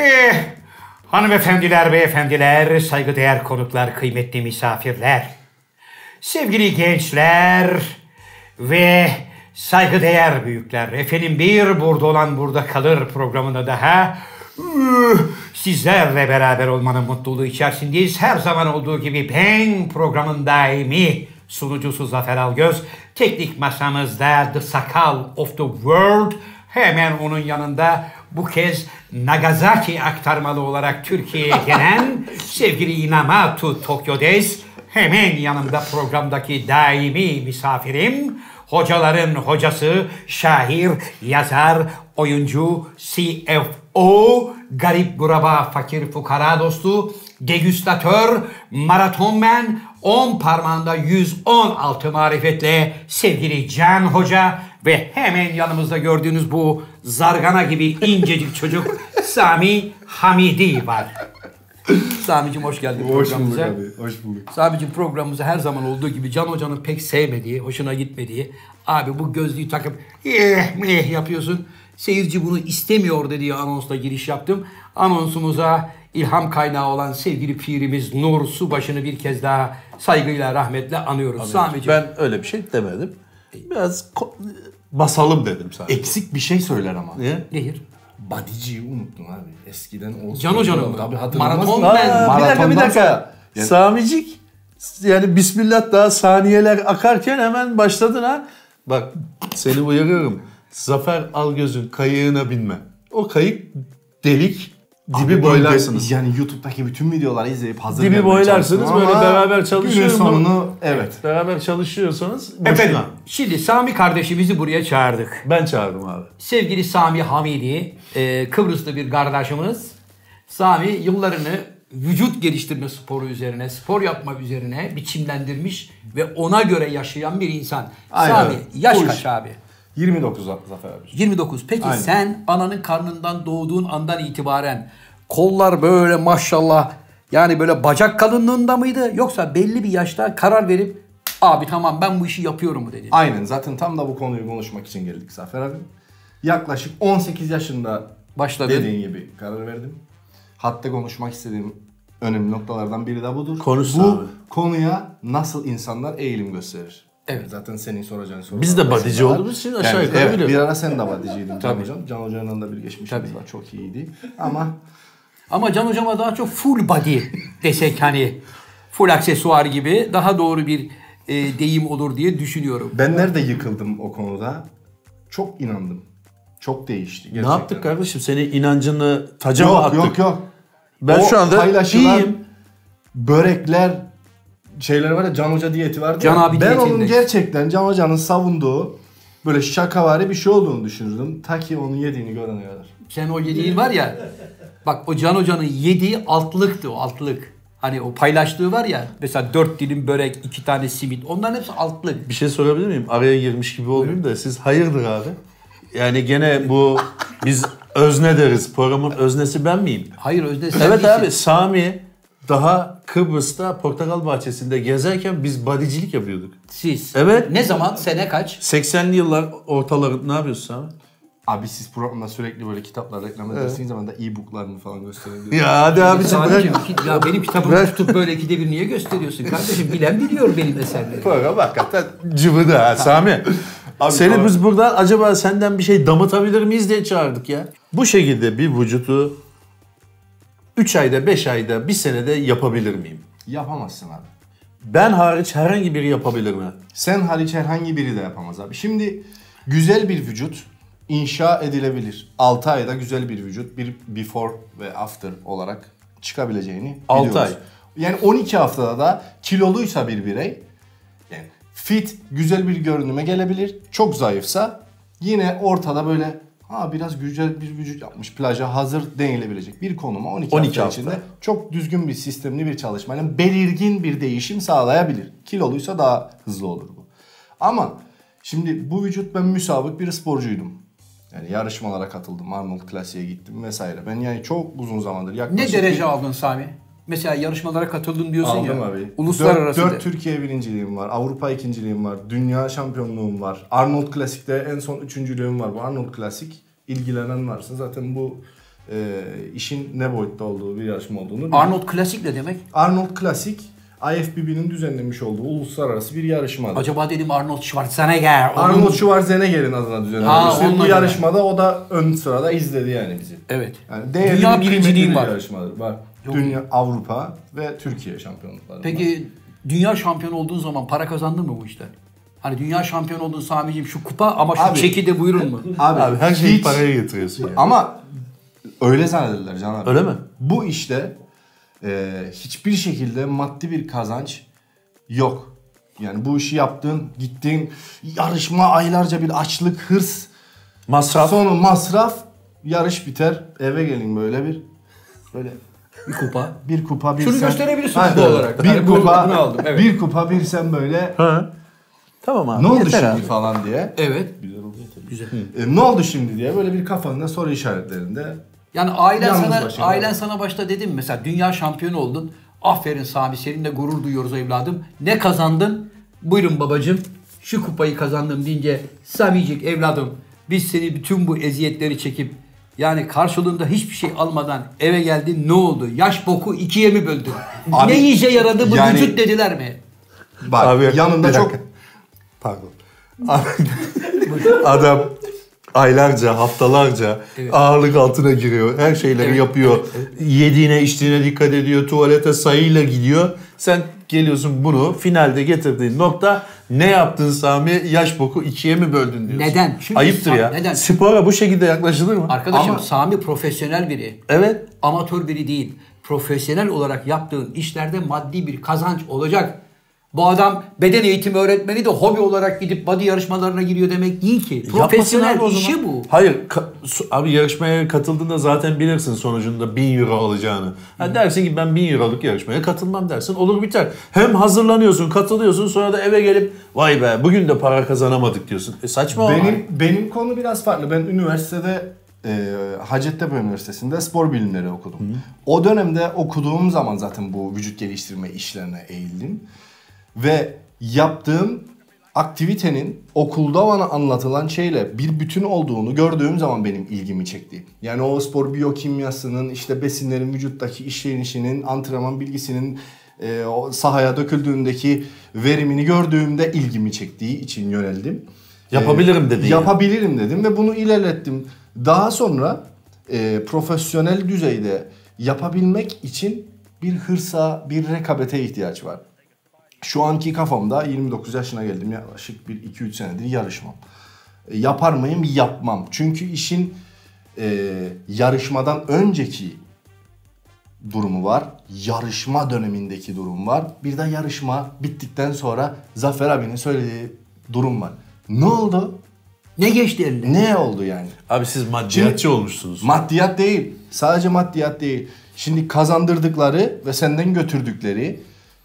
Eh, hanımefendiler, beyefendiler, saygıdeğer konuklar, kıymetli misafirler, sevgili gençler ve saygıdeğer büyükler. Efendim bir burada olan burada kalır programında daha sizlerle beraber olmanın mutluluğu içerisindeyiz. Her zaman olduğu gibi ben programın daimi sunucusu Zafer Algöz. Teknik masamızda The Sakal of the World. Hemen onun yanında bu kez Nagasaki aktarmalı olarak Türkiye'ye gelen sevgili Inamatu Tokyo'des. Hemen yanımda programdaki daimi misafirim. Hocaların hocası, şair, yazar, oyuncu, CFO, garip guraba fakir fukara dostu, degüstatör, maratonmen, 10 parmağında 116 marifetle sevgili Can Hoca ve hemen yanımızda gördüğünüz bu zargana gibi incecik çocuk Sami Hamidi var. Sami'cim hoş geldin Hoş bulduk programımıza. abi, hoş bulduk. Sami'cim programımızı her zaman olduğu gibi Can Hoca'nın pek sevmediği, hoşuna gitmediği, abi bu gözlüğü takıp eh meh yapıyorsun. Seyirci bunu istemiyor dediği anonsla giriş yaptım. Anonsumuza ilham kaynağı olan sevgili pirimiz Nur Subaşı'nı bir kez daha saygıyla rahmetle anıyoruz. Sami'cim Ben öyle bir şey demedim. Biraz ko- basalım dedim sadece. Eksik bir şey söyler ama. Niye? nehir. Badiciyi unuttun abi. Eskiden olsun. Can Hoca'nın mı? Tabii hatırlamaz Maraton ben. Bir dakika bir dakika. Yani- Samicik yani Bismillah daha saniyeler akarken hemen başladın ha. Bak seni uyarıyorum. Zafer Algöz'ün kayığına binme. O kayık delik dibi Abi boylarsınız. Yani YouTube'daki bütün videoları izleyip hazır Dibi boylarsınız, böyle beraber çalışıyor Günün sonunu evet. Beraber çalışıyorsanız boşuna. Efendim şimdi Sami kardeşimizi buraya çağırdık. Ben çağırdım abi. Sevgili Sami Hamidi, e, Kıbrıslı bir kardeşimiz. Sami yıllarını vücut geliştirme sporu üzerine, spor yapma üzerine biçimlendirmiş ve ona göre yaşayan bir insan. Aynen Sami yaş Bu kaç abi? 29 Zafer abi. 29. Peki Aynen. sen ananın karnından doğduğun andan itibaren kollar böyle maşallah yani böyle bacak kalınlığında mıydı? Yoksa belli bir yaşta karar verip abi tamam ben bu işi yapıyorum mu dedin? Aynen zaten tam da bu konuyu konuşmak için geldik Zafer abi. Yaklaşık 18 yaşında Başladın. dediğin gibi karar verdim. Hatta konuşmak istediğim önemli noktalardan biri de budur. Konuş Bu abi. konuya nasıl insanlar eğilim gösterir. Evet. Zaten senin soracağın soru. Biz de badici olduğumuz için aşağı yukarı evet, biliyoruz. Bir ara sen de badiciydin Can Hocam. Can Hoca'nın da bir geçmişimiz var. Çok iyiydi. Ama Ama Can Hocam'a daha çok full body desek hani full aksesuar gibi daha doğru bir e, deyim olur diye düşünüyorum. ben nerede yıkıldım o konuda? Çok inandım. Çok değişti. Ne Gerçekten. yaptık kardeşim? Senin inancını taca mı Yok attık? yok yok. Ben O şu anda paylaşılan iyiyim. Börekler şeyler var ya Can Hoca diyeti vardı. Can ya. abi Ben onun diyetinde. gerçekten Can Hoca'nın savunduğu böyle şakavari bir şey olduğunu düşünürdüm. Ta ki onu yediğini görene kadar. Sen o yediğin var ya bak o Can Hoca'nın yediği altlıktı o altlık. Hani o paylaştığı var ya mesela dört dilim börek, iki tane simit onların hepsi altlık. Bir şey sorabilir miyim? Araya girmiş gibi olayım da siz hayırdır abi? Yani gene bu biz özne deriz. Programın öznesi ben miyim? Hayır özne sen Evet değilsin. abi Sami daha Kıbrıs'ta portakal bahçesinde gezerken biz badicilik yapıyorduk. Siz. Evet. Ne zaman? Sene kaç? 80'li yıllar ortaları ne yapıyorsun Sami? Abi siz programda sürekli böyle kitaplar reklam edersiniz zaman da e-booklarını falan gösterebilirsiniz. Ya hadi abi Sadece bırak. ya benim kitabımı tutup böyle ikide bir niye gösteriyorsun kardeşim? Bilen biliyor benim eserlerimi. Program hakikaten cıvıdı ha Sami. Abi Seni doğru. biz buradan acaba senden bir şey damıtabilir miyiz diye çağırdık ya. Bu şekilde bir vücutu 3 ayda, 5 ayda, 1 senede yapabilir miyim? Yapamazsın abi. Ben hariç herhangi biri yapabilir mi? Sen hariç herhangi biri de yapamaz abi. Şimdi güzel bir vücut inşa edilebilir. 6 ayda güzel bir vücut bir before ve after olarak çıkabileceğini Altı biliyoruz. ay. Yani 12 haftada da kiloluysa bir birey yani fit güzel bir görünüme gelebilir. Çok zayıfsa yine ortada böyle ha biraz güzel bir vücut yapmış plaja hazır denilebilecek bir konuma 12, 12 hafta, hafta. içinde çok düzgün bir sistemli bir çalışmayla belirgin bir değişim sağlayabilir. Kiloluysa daha hızlı olur bu. Ama şimdi bu vücut ben müsabık bir sporcuydum. Yani yarışmalara katıldım. Arnold Classic'e gittim vesaire. Ben yani çok uzun zamandır Ne yaklaşık derece bir- aldın Sami? Mesela yarışmalara katıldın diyorsun Aldım ya. abi. Uluslararası. 4, de. Türkiye birinciliğim var. Avrupa ikinciliğim var. Dünya şampiyonluğum var. Arnold Classic'te en son üçüncülüğüm var. Bu Arnold Classic ilgilenen varsa zaten bu e, işin ne boyutta olduğu bir yarışma olduğunu biliyorum. Arnold Klasik ne demek? Arnold Classic IFBB'nin düzenlemiş olduğu uluslararası bir yarışmadır. Acaba dedim Arnold Schwarzenegger. onun- Arnold Schwarzenegger'in adına düzenlenmiştir. onun Bu yarışmada o da ön sırada izledi yani bizi. Evet. Yani değerli Dünya bir, bir var. yarışmadır. Var. Yok. Dünya, Avrupa ve Türkiye şampiyonlukları. Peki dünya şampiyonu olduğun zaman para kazandın mı bu işte? Hani dünya şampiyonu olduğun Sami'ciğim şu kupa ama şu Abi- çeki de buyurun mu? Abi, Abi her şeyi hiç- paraya getiriyorsun yani. Ama öyle zannederler Can abi. Öyle mi? Bu işte e, hiçbir şekilde maddi bir kazanç yok. Yani bu işi yaptın, gittin, yarışma aylarca bir açlık, hırs, Masraf. sonu masraf, yarış biter, eve gelin böyle bir böyle Bir kupa. bir kupa bir Şunu sen. gösterebilirsin kupa olarak. Bir Hani kupa, bunu aldım, evet. bir kupa bir sen böyle Ha. Tamam abi. ne oldu yeter şimdi abi. falan diye. Evet. Güzel E, ne oldu şimdi diye böyle bir kafanda soru işaretlerinde Yani ailen Yalnız sana başına. ailen sana başta dedim mi? mesela dünya şampiyonu oldun. Aferin Sami seninle gurur duyuyoruz evladım. Ne kazandın? Buyurun babacığım. Şu kupayı kazandım deyince Samicik evladım biz seni bütün bu eziyetleri çekip yani karşılığında hiçbir şey almadan eve geldin ne oldu? Yaş boku ikiye mi böldün? Abi, ne işe yaradı bu yani- vücut dediler mi? bak Abi, yanında bir çok dakika. Pardon. Adam aylarca, haftalarca ağırlık altına giriyor. Her şeyleri Evet, yapıyor. evet, Yediğine, içtiğine dikkat ediyor. Tuvalete sayıyla gidiyor. Sen geliyorsun bunu finalde getirdiğin nokta ne yaptın Sami? Yaş boku ikiye mi böldün diyorsun. Neden? Çünkü Ayıptır ya. neden? Spora bu şekilde yaklaşılır mı? Arkadaşım Ama- Sami profesyonel biri. Evet. amatör biri değil. Profesyonel olarak yaptığın işlerde maddi bir kazanç olacak. Bu adam beden eğitimi öğretmeni de hobi olarak gidip body yarışmalarına giriyor demek değil ki. Profesyonel işi bu. Hayır. ka- su- abi yarışmaya katıldığında zaten bilirsin sonucunda 1000 euro alacağını. Ha dersin ki ben 1000 euroluk yarışmaya katılmam dersin. Olur biter. Hem hazırlanıyorsun, katılıyorsun sonra da eve gelip vay be bugün de para kazanamadık diyorsun. E saçma o. Benim benim konu biraz farklı. Ben üniversitede e, Hacettepe Üniversitesi'nde spor bilimleri okudum. O dönemde okuduğum zaman zaten bu vücut geliştirme işlerine eğildim. Ve yaptığım aktivitenin okulda bana anlatılan şeyle bir bütün olduğunu gördüğüm zaman benim ilgimi çekti. Yani o spor biyokimyasının, işte besinlerin vücuttaki işlenişinin, antrenman bilgisinin e, o sahaya döküldüğündeki verimini gördüğümde ilgimi çektiği için yöneldim. Yapabilirim dedin yani. Yapabilirim dedim ve bunu ilerlettim. Daha sonra e, profesyonel düzeyde yapabilmek için bir hırsa, bir rekabete ihtiyaç var. Şu anki kafamda 29 yaşına geldim yaklaşık bir 2-3 senedir yarışmam. E, yapar mıyım? Yapmam. Çünkü işin e, yarışmadan önceki durumu var. Yarışma dönemindeki durum var. Bir de yarışma bittikten sonra Zafer abinin söylediği durum var. Ne oldu? Ne geçti eline? Ne oldu yani? Abi siz maddiyatçı olmuşsunuz. Maddiyat değil. Sadece maddiyat değil. Şimdi kazandırdıkları ve senden götürdükleri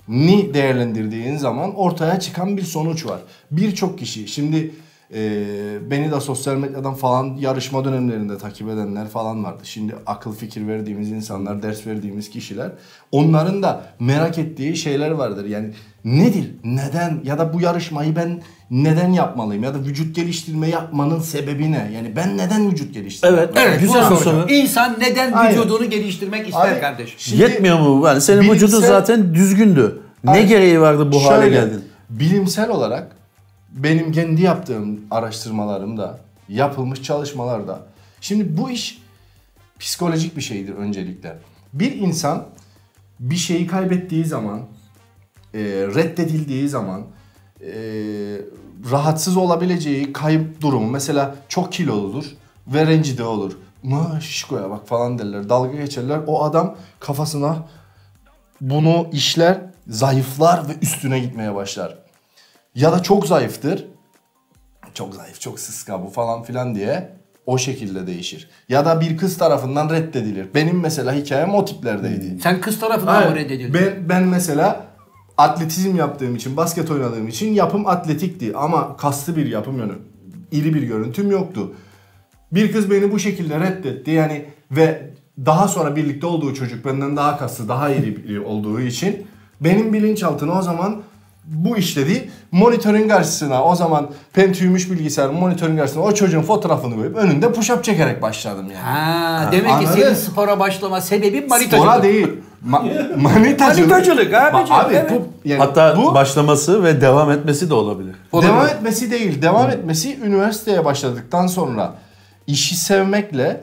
ni değerlendirdiğin zaman ortaya çıkan bir sonuç var. Birçok kişi şimdi e, beni de sosyal medyadan falan yarışma dönemlerinde takip edenler falan vardı. Şimdi akıl fikir verdiğimiz insanlar, ders verdiğimiz kişiler onların da merak ettiği şeyler vardır. Yani nedir? Neden? Ya da bu yarışmayı ben neden yapmalıyım? Ya da vücut geliştirme yapmanın sebebi ne? Yani ben neden vücut geliştirme Evet? Evet, Güzel soru. soru. İnsan neden Aynen. vücudunu geliştirmek ister Abi, kardeş? Şimdi- Yetmiyor mu? Yani senin Bilimsel- vücudun zaten düzgündü. Ne Aynen. gereği vardı bu hale Şöyle, geldin? Bilimsel olarak benim kendi yaptığım araştırmalarımda, yapılmış çalışmalarda. Şimdi bu iş psikolojik bir şeydir öncelikle. Bir insan bir şeyi kaybettiği zaman, e, reddedildiği zaman, e, rahatsız olabileceği kayıp durumu mesela çok kiloludur ve rencide olur. Ma şişkoya bak falan derler. Dalga geçerler. O adam kafasına bunu işler, zayıflar ve üstüne gitmeye başlar. Ya da çok zayıftır. Çok zayıf, çok sıska bu falan filan diye o şekilde değişir. Ya da bir kız tarafından reddedilir. Benim mesela hikayem o tiplerdeydi. Sen kız tarafından mı reddedildin? Ben, ben mesela atletizm yaptığım için, basket oynadığım için yapım atletikti. Ama kaslı bir yapım yönü, iri bir görüntüm yoktu. Bir kız beni bu şekilde reddetti yani ve daha sonra birlikte olduğu çocuk benden daha kaslı, daha iri olduğu için benim bilinçaltına o zaman bu işledi. Monitörün karşısına o zaman Pentium'muş bilgisayar monitörün karşısına o çocuğun fotoğrafını koyup önünde push-up çekerek başladım yani. Ha, demek ki anladın? senin spora başlama sebebin manitacılık. Spora değil. Ma- manitacılık. Manitacılık abicim, Ba- Abi evet. bu yani Hatta bu başlaması ve devam etmesi de olabilir. Olabilir. devam etmesi değil. Devam etmesi üniversiteye başladıktan sonra işi sevmekle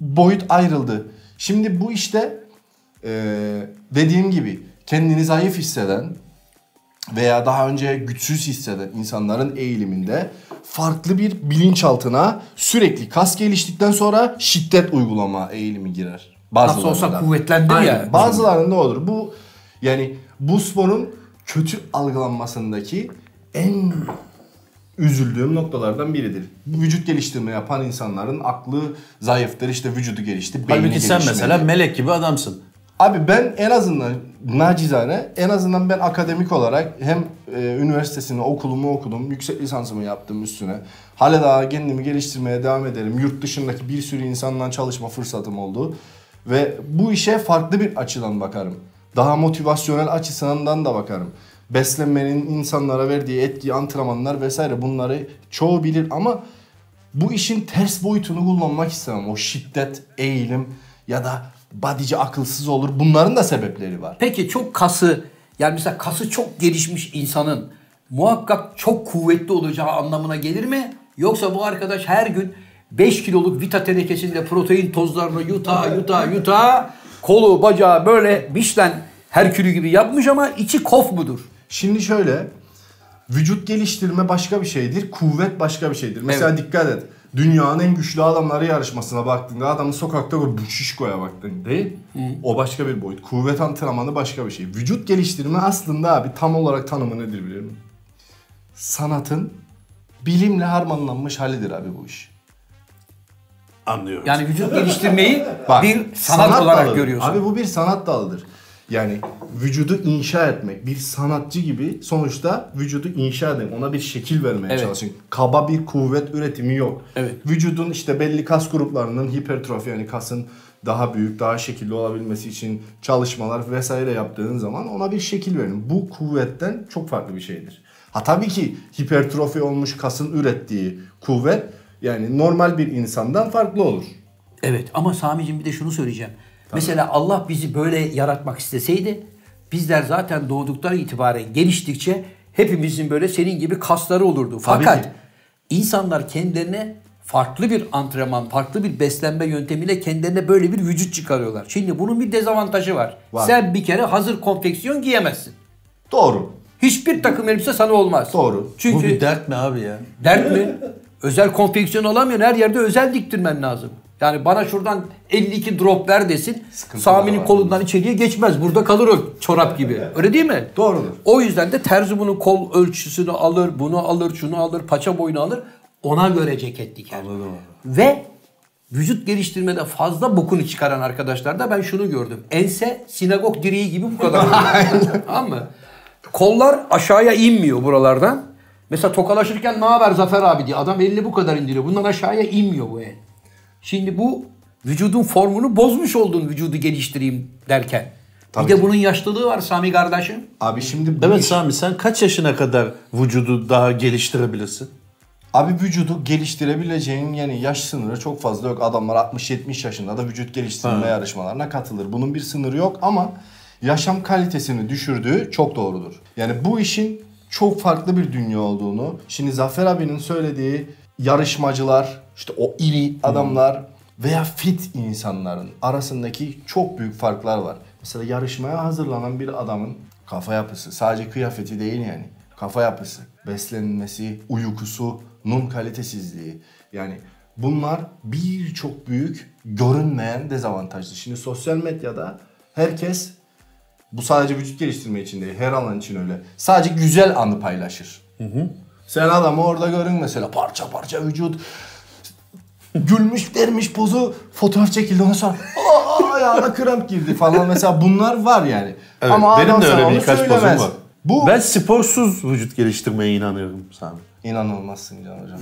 boyut ayrıldı. Şimdi bu işte eee, dediğim gibi kendini zayıf hisseden veya daha önce güçsüz hisseden insanların eğiliminde farklı bir bilinçaltına sürekli kas geliştikten sonra şiddet uygulama eğilimi girer. Nasıl olsa Bazılarında. Aynen. ya. Bazılarında olur. Bu yani bu sporun kötü algılanmasındaki en üzüldüğüm noktalardan biridir. Vücut geliştirme yapan insanların aklı zayıftır. işte vücudu gelişti, beyni Halbuki sen gelişmedi. mesela melek gibi adamsın. Abi ben en azından nacizane en azından ben akademik olarak hem e, üniversitesini okulumu okudum, yüksek lisansımı yaptım üstüne. Hala daha kendimi geliştirmeye devam ederim. Yurt dışındaki bir sürü insanla çalışma fırsatım oldu. Ve bu işe farklı bir açıdan bakarım. Daha motivasyonel açısından da bakarım. Beslenmenin insanlara verdiği etki, antrenmanlar vesaire bunları çoğu bilir ama bu işin ters boyutunu kullanmak istemem. O şiddet, eğilim ya da bodyci akılsız olur. Bunların da sebepleri var. Peki çok kası yani mesela kası çok gelişmiş insanın muhakkak çok kuvvetli olacağı anlamına gelir mi? Yoksa bu arkadaş her gün 5 kiloluk vita tenekesinde protein tozlarını yuta yuta yuta kolu bacağı böyle Michelin Herkülü gibi yapmış ama içi kof mudur? Şimdi şöyle vücut geliştirme başka bir şeydir. Kuvvet başka bir şeydir. Mesela dikkat et. Dünyanın en güçlü adamları yarışmasına baktığında adamı sokakta böyle bu şişkoya baktın değil. O başka bir boyut. Kuvvet antrenmanı başka bir şey. Vücut geliştirme aslında abi tam olarak tanımı nedir biliyor musun? Sanatın bilimle harmanlanmış halidir abi bu iş. Anlıyorum. Yani vücut geliştirmeyi Bak, bir sanat, olarak dalıdır. görüyorsun. Abi bu bir sanat dalıdır. Yani vücudu inşa etmek. Bir sanatçı gibi sonuçta vücudu inşa etmek. Ona bir şekil vermeye Evet. çalışın. Kaba bir kuvvet üretimi yok. Evet. Vücudun işte belli kas gruplarının hipertrofi yani kasın daha büyük, daha şekilli olabilmesi için çalışmalar vesaire yaptığın zaman ona bir şekil verin. Bu kuvvetten çok farklı bir şeydir. Ha tabii ki hipertrofi olmuş kasın ürettiği kuvvet yani normal bir insandan farklı olur. Evet ama Sami'cim bir de şunu söyleyeceğim. Mesela Allah bizi böyle yaratmak isteseydi bizler zaten doğduktan itibaren geliştikçe hepimizin böyle senin gibi kasları olurdu. Tabii Fakat ki. insanlar kendilerine farklı bir antrenman, farklı bir beslenme yöntemiyle kendilerine böyle bir vücut çıkarıyorlar. Şimdi bunun bir dezavantajı var. Var. Sen bir kere hazır konfeksiyon giyemezsin. Doğru. Hiçbir takım elbise sana olmaz. Doğru. Çünkü Bu bir dert mi abi ya? Dert mi? Özel konfeksiyon alamıyorsun. Her yerde özel diktirmen lazım. Yani bana şuradan 52 drop ver desin. Sami'nin kolundan içeriye geçmez. Burada kalır o çorap gibi. Öyle değil mi? Doğrudur. O yüzden de terzi bunun kol ölçüsünü alır, bunu alır, şunu alır, paça boyunu alır. Ona göre ceket diker. Ve vücut geliştirmede fazla bokunu çıkaran arkadaşlarda ben şunu gördüm. Ense sinagog direği gibi bu kadar. tamam mı? Kollar aşağıya inmiyor buralardan. Mesela tokalaşırken ne haber Zafer abi diye adam elini bu kadar indiriyor. Bundan aşağıya inmiyor bu el. Şimdi bu vücudun formunu bozmuş oldun vücudu geliştireyim derken. Tabii bir de ki. bunun yaşlılığı var Sami kardeşim. Abi şimdi bu Evet iş- Sami sen kaç yaşına kadar vücudu daha geliştirebilirsin? Abi vücudu geliştirebileceğin yani yaş sınırı çok fazla yok. Adamlar 60-70 yaşında da vücut geliştirme yarışmalarına katılır. Bunun bir sınırı yok ama yaşam kalitesini düşürdüğü çok doğrudur. Yani bu işin çok farklı bir dünya olduğunu, şimdi Zafer abinin söylediği yarışmacılar, işte o iri adamlar veya fit insanların arasındaki çok büyük farklar var. Mesela yarışmaya hazırlanan bir adamın kafa yapısı, sadece kıyafeti değil yani. Kafa yapısı, beslenmesi, uykusunun kalitesizliği. Yani bunlar birçok büyük görünmeyen dezavantajlı. Şimdi sosyal medyada herkes bu sadece vücut geliştirme için değil, her alan için öyle. Sadece güzel anı paylaşır. Sen adamı orada görün mesela parça parça vücut gülmüş vermiş pozu fotoğraf çekildi ondan sonra aa ayağına kramp girdi falan mesela bunlar var yani. Evet, Ama benim de öyle birkaç pozum var. Bu Ben sporsuz vücut geliştirmeye inanıyorum Sami. inanılmazsın Can hocam.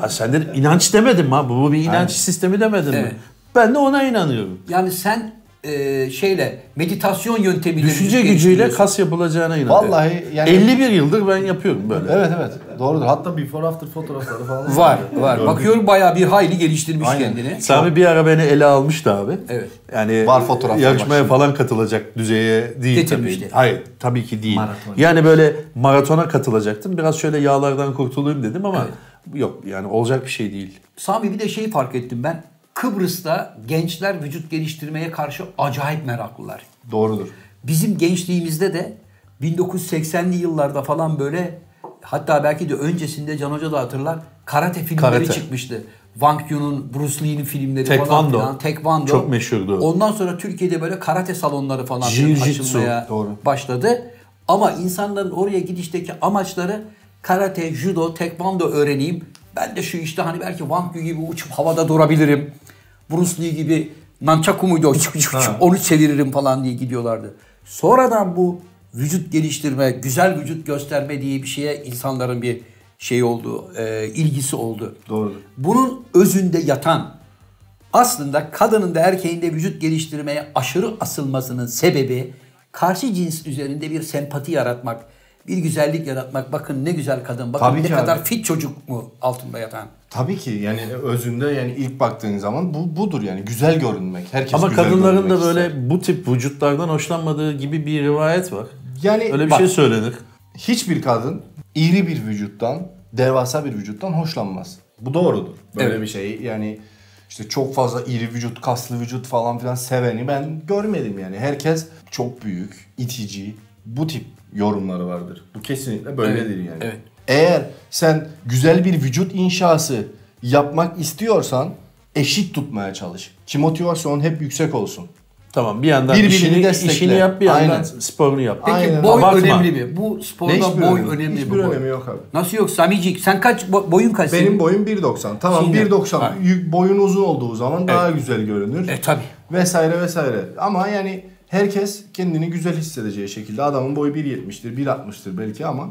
Ha, sen de inanç demedin mi abi? Bu bir inanç Aynen. sistemi demedin mi? Evet. Ben de ona inanıyorum. Yani sen e, şeyle meditasyon yöntemiyle Düşünce gücüyle kas yapılacağına inanıyorum. Vallahi yani- 51 yıldır ben yapıyorum böyle. Evet evet doğrudur. Hatta before after fotoğrafları falan var var. Bakıyorum bayağı bir hayli geliştirmiş Aynen. kendini. Sami bir ara beni ele almıştı abi. Evet. Yani Var fotoğraflar yarışmaya falan katılacak düzeye değil Getirmişti. tabii. Hayır tabii ki değil. Maraton. Yani böyle maratona katılacaktım. Biraz şöyle yağlardan kurtulayım dedim ama yok yani olacak bir şey değil. Sami bir de şeyi fark ettim ben. Kıbrıs'ta gençler vücut geliştirmeye karşı acayip meraklılar. Doğrudur. Bizim gençliğimizde de 1980'li yıllarda falan böyle hatta belki de öncesinde Can Hoca da hatırlar karate filmleri Karate. çıkmıştı. Wang Yun'un, Bruce Lee'nin filmleri falan Tekvando. filan. Tekvando. Çok meşhurdu. Ondan sonra Türkiye'de böyle karate salonları falan açılmaya Doğru. başladı. Ama insanların oraya gidişteki amaçları karate, judo, tekvando öğreneyim. Ben de şu işte hani belki Wang Yu gibi uçup havada durabilirim. Bruce Lee gibi nunchaku muydu onu çeviririm falan diye gidiyorlardı. Sonradan bu vücut geliştirme, güzel vücut gösterme diye bir şeye insanların bir şey oldu, e, ilgisi oldu. Doğrudur. Bunun özünde yatan aslında kadının da erkeğin de vücut geliştirmeye aşırı asılmasının sebebi karşı cins üzerinde bir sempati yaratmak, bir güzellik yaratmak. Bakın ne güzel kadın, bakın Tabii ne kadar abi. fit çocuk mu altında yatan. Tabii ki yani özünde yani ilk baktığın zaman bu budur yani güzel görünmek. Herkes Ama güzel kadınların görünmek da böyle ister. bu tip vücutlardan hoşlanmadığı gibi bir rivayet var. Yani Öyle bir bak, şey söylenir. hiçbir kadın iri bir vücuttan, devasa bir vücuttan hoşlanmaz. Bu doğrudur. Böyle Evet. bir şey yani işte çok fazla iri vücut, kaslı vücut falan filan seveni ben görmedim yani. Herkes çok büyük, itici, bu tip yorumları vardır. Bu kesinlikle böyledir yani. evet. Eğer sen güzel bir vücut inşası yapmak istiyorsan eşit tutmaya çalış. Ki motivasyon hep yüksek olsun. Tamam bir yandan Birbirini işini, destekle. işini yap bir yandan Aynen. sporunu yap. Peki Aynen. boy Abartma. önemli mi? Bu sporda hiçbir boy önemi- önemli hiçbir mi? boy? önemi yok abi. Nasıl yok Samicik? Sen kaç bo- boyun kaç? Benim senin? boyum 1.90. Tamam Şimdi- 1.90 Ha. yük- boyun uzun olduğu zaman daha güzel görünür. E tabi. Vesaire vesaire. Ama yani herkes kendini güzel hissedeceği şekilde adamın boyu 1.70'tir, 1.60'tır belki ama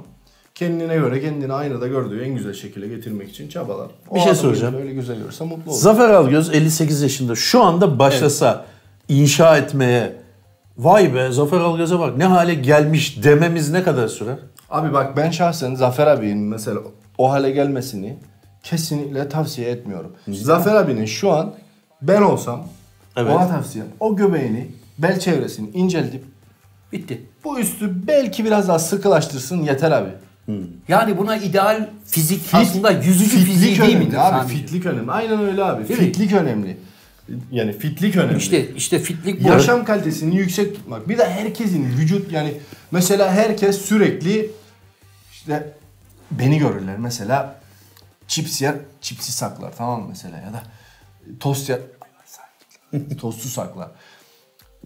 kendine göre kendini aynada gördüğü en güzel şekilde getirmek için çabalar. O Bir şey soracağım. Öyle güzel görürse mutlu olur. Zafer Algöz 58 yaşında şu anda başlasa inşa etmeye vay be Zafer Algöz'e bak ne hale gelmiş dememiz ne kadar sürer? Abi bak ben şahsen Zafer abinin mesela o hale gelmesini kesinlikle tavsiye etmiyorum. Zafer abinin şu an ben olsam Evet. ona tavsiyem o göbeğini bel çevresini inceltip Bitti. bu üstü belki biraz daha sıkılaştırsın yeter abi. Yani buna ideal fizik aslında yüzücü fiziği Fitlik değil midir? abi. Fitlik önemli. Aynen öyle abi. Değil mi? fitlik önemli. Yani fitlik önemli. İşte işte fitlik bu. Yaşam kalitesini yüksek tutmak. Bir de herkesin vücut yani mesela herkes sürekli işte beni görürler mesela chips yer, chipsi saklar tamam mı mesela ya da tost yer tostu saklar.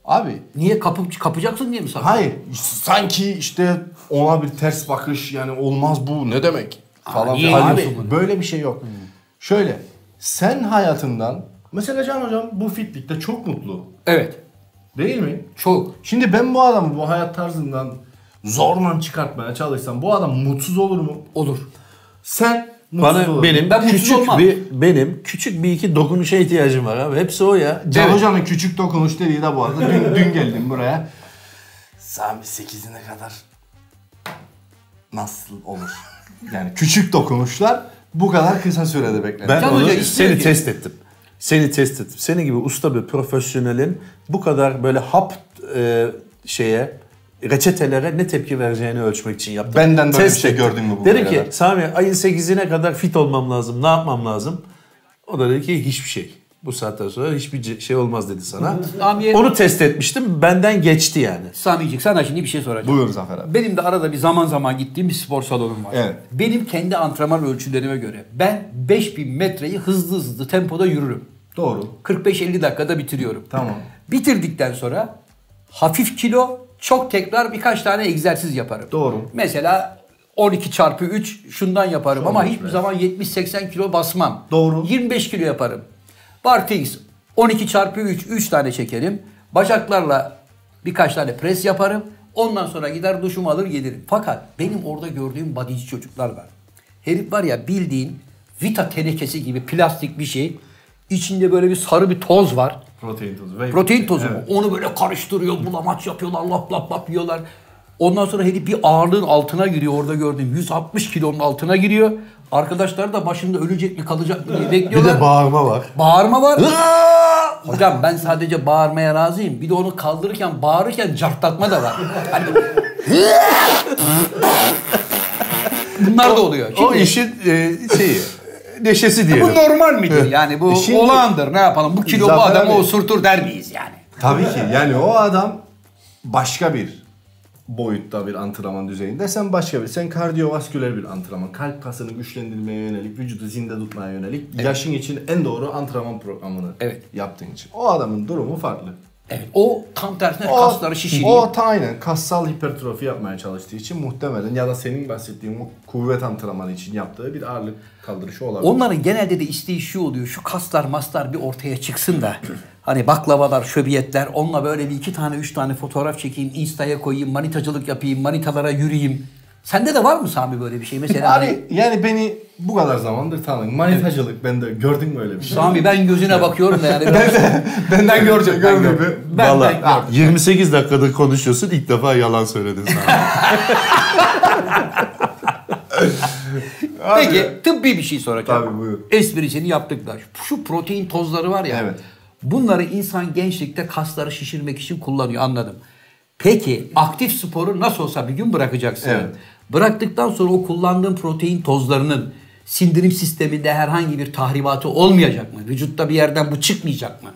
Abi Niye kapı, kapacaksın diye mi sakın? hayır sanki işte ona bir ters bakış yani olmaz bu ne demek falan. niye filan. abi? Abi böyle bir şey yok. Şöyle sen hayatından mesela Can hocam bu fitlikte çok mutlu. Evet. Değil mi? Çok. Şimdi ben bu adamı bu hayat tarzından zorla çıkartmaya çalışsam bu adam mutsuz olur mu? Olur. Sen mutsuz olur Bana musun? benim Ben küçük olmam. bir benim küçük bir iki dokunuşa ihtiyacım var abi. Hepsi o ya. Can Evet. Hoca'nın küçük dokunuş dediği de bu arada. Dün, dün geldim buraya. Sami 8'ine kadar nasıl olur? Yani küçük dokunuşlar bu kadar kısa sürede beklenir. Ben Can onu Hoca seni ki- test ettim. Seni test ettim. Senin gibi usta bir profesyonelin bu kadar böyle hap e, şeye reçetelere ne tepki vereceğini ölçmek için yaptım. Benden böyle bir şey ettim. gördün mü bugüne Dedim ki kadar? Sami ayın 8'ine kadar fit olmam lazım. Ne yapmam lazım? O da dedi ki hiçbir şey. Bu saatten sonra hiçbir şey olmaz dedi sana. Onu test etmiştim. Benden geçti yani. Sami'cik sana şimdi bir şey soracağım. Buyur Zafer abi. Benim de arada bir zaman zaman gittiğim bir spor salonum var. Evet. Benim kendi antrenman ölçülerime göre ben 5000 metreyi hızlı hızlı tempoda yürürüm. Doğru. 45-50 dakikada bitiriyorum. Tamam. Bitirdikten sonra hafif kilo, çok tekrar birkaç tane egzersiz yaparım. Doğru. Mesela 12 çarpı 3 şundan yaparım ama olmuş hiçbir be. zaman 70-80 kilo basmam. Doğru. 25 kilo yaparım. Barfix 12 çarpı 3 3 tane çekerim. Bacaklarla birkaç tane pres yaparım. Ondan sonra gider duşumu alır gelirim. Fakat benim orada gördüğüm bodyci çocuklar var. Herif var ya bildiğin vita tenekesi gibi plastik bir şey. İçinde böyle bir sarı bir toz var. Protein tozu. whey Protein tozu mu? Evet. Onu böyle karıştırıyor, bulamaç yapıyorlar, lap lap lap yiyorlar. Ondan sonra herif bir ağırlığın altına giriyor orada gördüm. 160 kilonun altına giriyor. Arkadaşlar da başında ölecek mi kalacak mı diye Bir bekliyorlar. de bağırma var. Bağırma var. Hocam ben sadece bağırmaya razıyım. Bir de onu kaldırırken bağırırken cartlatma da var. Hani Bunlar da oluyor. O Şimdi, işin e, şeyi, neşesi diyelim. bu normal midir? Yani bu E şimdi- olağandır. Ne yapalım? Bu kilo bu adamı abi- osurtur der miyiz yani? Tabii ki. Yani o adam başka bir boyutta bir antrenman düzeyinde. Sen başka bir. Sen kardiyovasküler bir antrenman. Kalp kasını güçlendirmeye yönelik, vücudu zinde tutmaya yönelik. Yaşın için en doğru antrenman programını Evet. yaptığın için. O adamın durumu farklı. Evet. O tam tersine O, kasları şişireyim. o aynen kassal hipertrofi yapmaya çalıştığı için muhtemelen ya da senin bahsettiğin o kuvvet antrenmanı için yaptığı bir ağırlık kaldırışı olabilir. Onların genelde de isteği şu oluyor. Şu kaslar maslar bir ortaya çıksın da. Hani baklavalar, şöbiyetler. Onunla böyle bir iki tane, üç tane fotoğraf çekeyim. Insta'ya koyayım. Manitacılık yapayım. Manitalara yürüyeyim. Sende de var mı Sami böyle bir şey? Mesela hani, Abi yani beni bu kadar zamandır tanıdın. Manitacılık bende gördün mü öyle bir şey? Sami ben gözüne bakıyorum da yani. Ben, benden görecek. Ben, Görmüyor gör- mu? ben, Vallahi ben gördüm. 28 dakikadır konuşuyorsun ilk defa yalan söyledin sana. Peki tıbbi bir şey soracağım. Tabii, buyur. Esprisini yaptık da. Şu protein tozları var ya. Evet. Bunları insan gençlikte kasları şişirmek için kullanıyor anladım. Peki aktif sporu nasıl olsa bir gün bırakacaksın. Evet. Bıraktıktan sonra o kullandığın protein tozlarının sindirim sisteminde herhangi bir tahribatı olmayacak mı? Vücutta bir yerden bu çıkmayacak mı?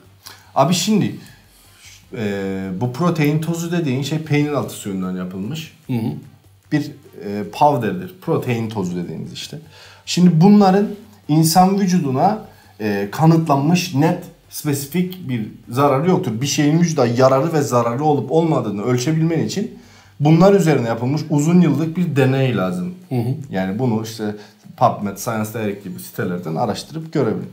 Abi şimdi e, bu protein tozu dediğin şey peynir altı suyundan yapılmış. Bir e, powder'dir. Protein tozu dediğimiz işte. Şimdi bunların insan vücuduna e, kanıtlanmış net spesifik bir zararı yoktur. Bir şeyin vücuda yararı ve zararı olup olmadığını ölçebilmen için bunlar üzerine yapılmış uzun yıllık bir deney lazım. Yani bunu işte PubMed, Science Direct gibi sitelerden araştırıp görebilin.